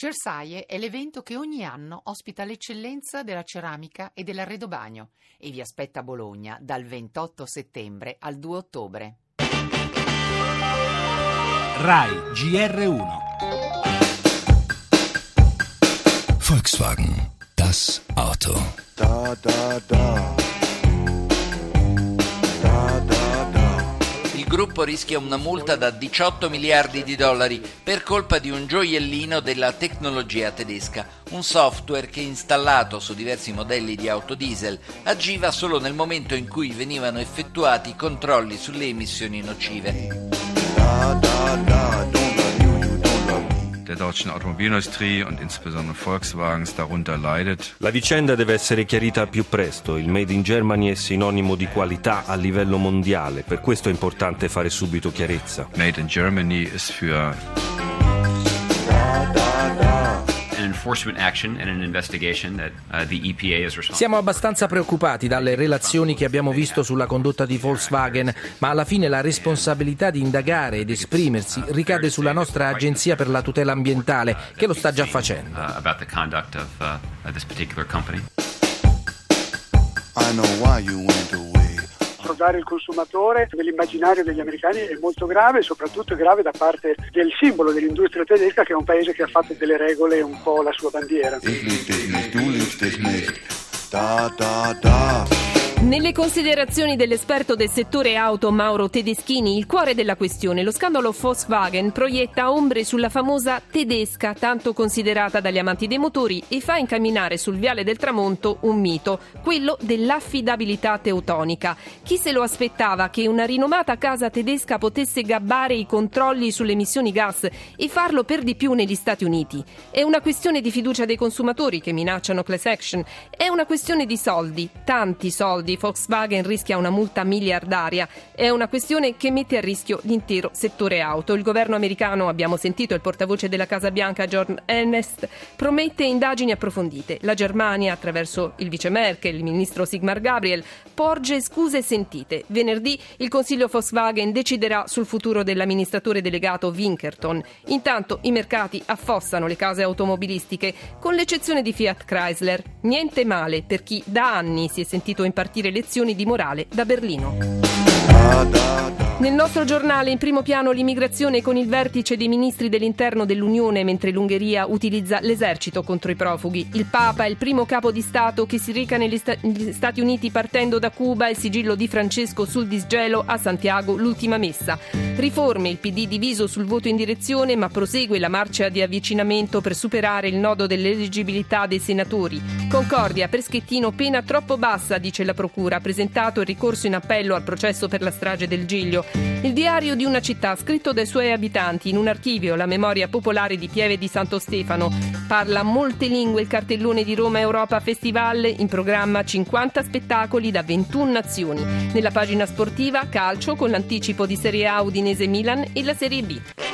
Cersaie è l'evento che ogni anno ospita l'eccellenza della ceramica e dell'arredobagno e vi aspetta a Bologna dal 28 settembre al 2 ottobre. RAI GR1 Volkswagen, das Auto. Da da da. Il gruppo rischia una multa da 18 miliardi di dollari per colpa di un gioiellino della tecnologia tedesca, un software che installato su diversi modelli di auto diesel agiva solo nel momento in cui venivano effettuati controlli sulle emissioni nocive. Da da da. Der deutschen Automobilindustrie und insbesondere Volkswagens darunter leidet. La vicenda deve essere chiarita al più presto. Il Made in Germany è sinonimo di qualità a livello mondiale, per questo è importante fare subito chiarezza. Made in Germany ist für Siamo abbastanza preoccupati dalle relazioni che abbiamo visto sulla condotta di Volkswagen, ma alla fine la responsabilità di indagare ed esprimersi ricade sulla nostra Agenzia per la tutela ambientale, che lo sta già facendo. Uh, uh. I know why you went away. Approdare il consumatore nell'immaginario degli americani è molto grave soprattutto è grave da parte del simbolo dell'industria tedesca che è un paese che ha fatto delle regole un po' la sua bandiera. Da da da. Nelle considerazioni dell'esperto del settore auto Mauro Tedeschini, il cuore della questione, lo scandalo Volkswagen proietta ombre sulla famosa tedesca, tanto considerata dagli amanti dei motori, e fa incamminare sul viale del tramonto un mito, quello dell'affidabilità teutonica. Chi se lo aspettava che una rinomata casa tedesca potesse gabbare i controlli sulle emissioni gas e farlo per di più negli Stati Uniti? È una questione di fiducia dei consumatori che minacciano class action, è una questione di soldi, tanti soldi Volkswagen rischia una multa miliardaria. È una questione che mette a rischio l'intero settore auto. Il governo americano, abbiamo sentito il portavoce della Casa Bianca John Ernest, promette indagini approfondite. La Germania, attraverso il vice Merkel, il ministro Sigmar Gabriel, porge scuse sentite. Venerdì il Consiglio Volkswagen deciderà sul futuro dell'amministratore delegato Winkerton. Intanto i mercati affossano le case automobilistiche, con l'eccezione di Fiat Chrysler. Niente male per chi da anni si è sentito impartire lezioni di morale da Berlino. Nel nostro giornale in primo piano l'immigrazione con il vertice dei ministri dell'interno dell'Unione mentre l'Ungheria utilizza l'esercito contro i profughi. Il Papa è il primo capo di Stato che si reca negli Sta- negli Stati Uniti partendo da Cuba il sigillo di Francesco sul disgelo a Santiago l'ultima messa. Riforme il PD diviso sul voto in direzione ma prosegue la marcia di avvicinamento per superare il nodo dell'eleggibilità dei senatori. Concordia per Schettino pena troppo bassa dice la Procura. Ha presentato il ricorso in appello al processo per la strage del Giglio. Il diario di una città scritto dai suoi abitanti in un archivio, la memoria popolare di Pieve di Santo Stefano. Parla molte lingue il cartellone di Roma Europa Festival, in programma 50 spettacoli da 21 nazioni. Nella pagina sportiva calcio con l'anticipo di Serie A Udinese Milan e la Serie B.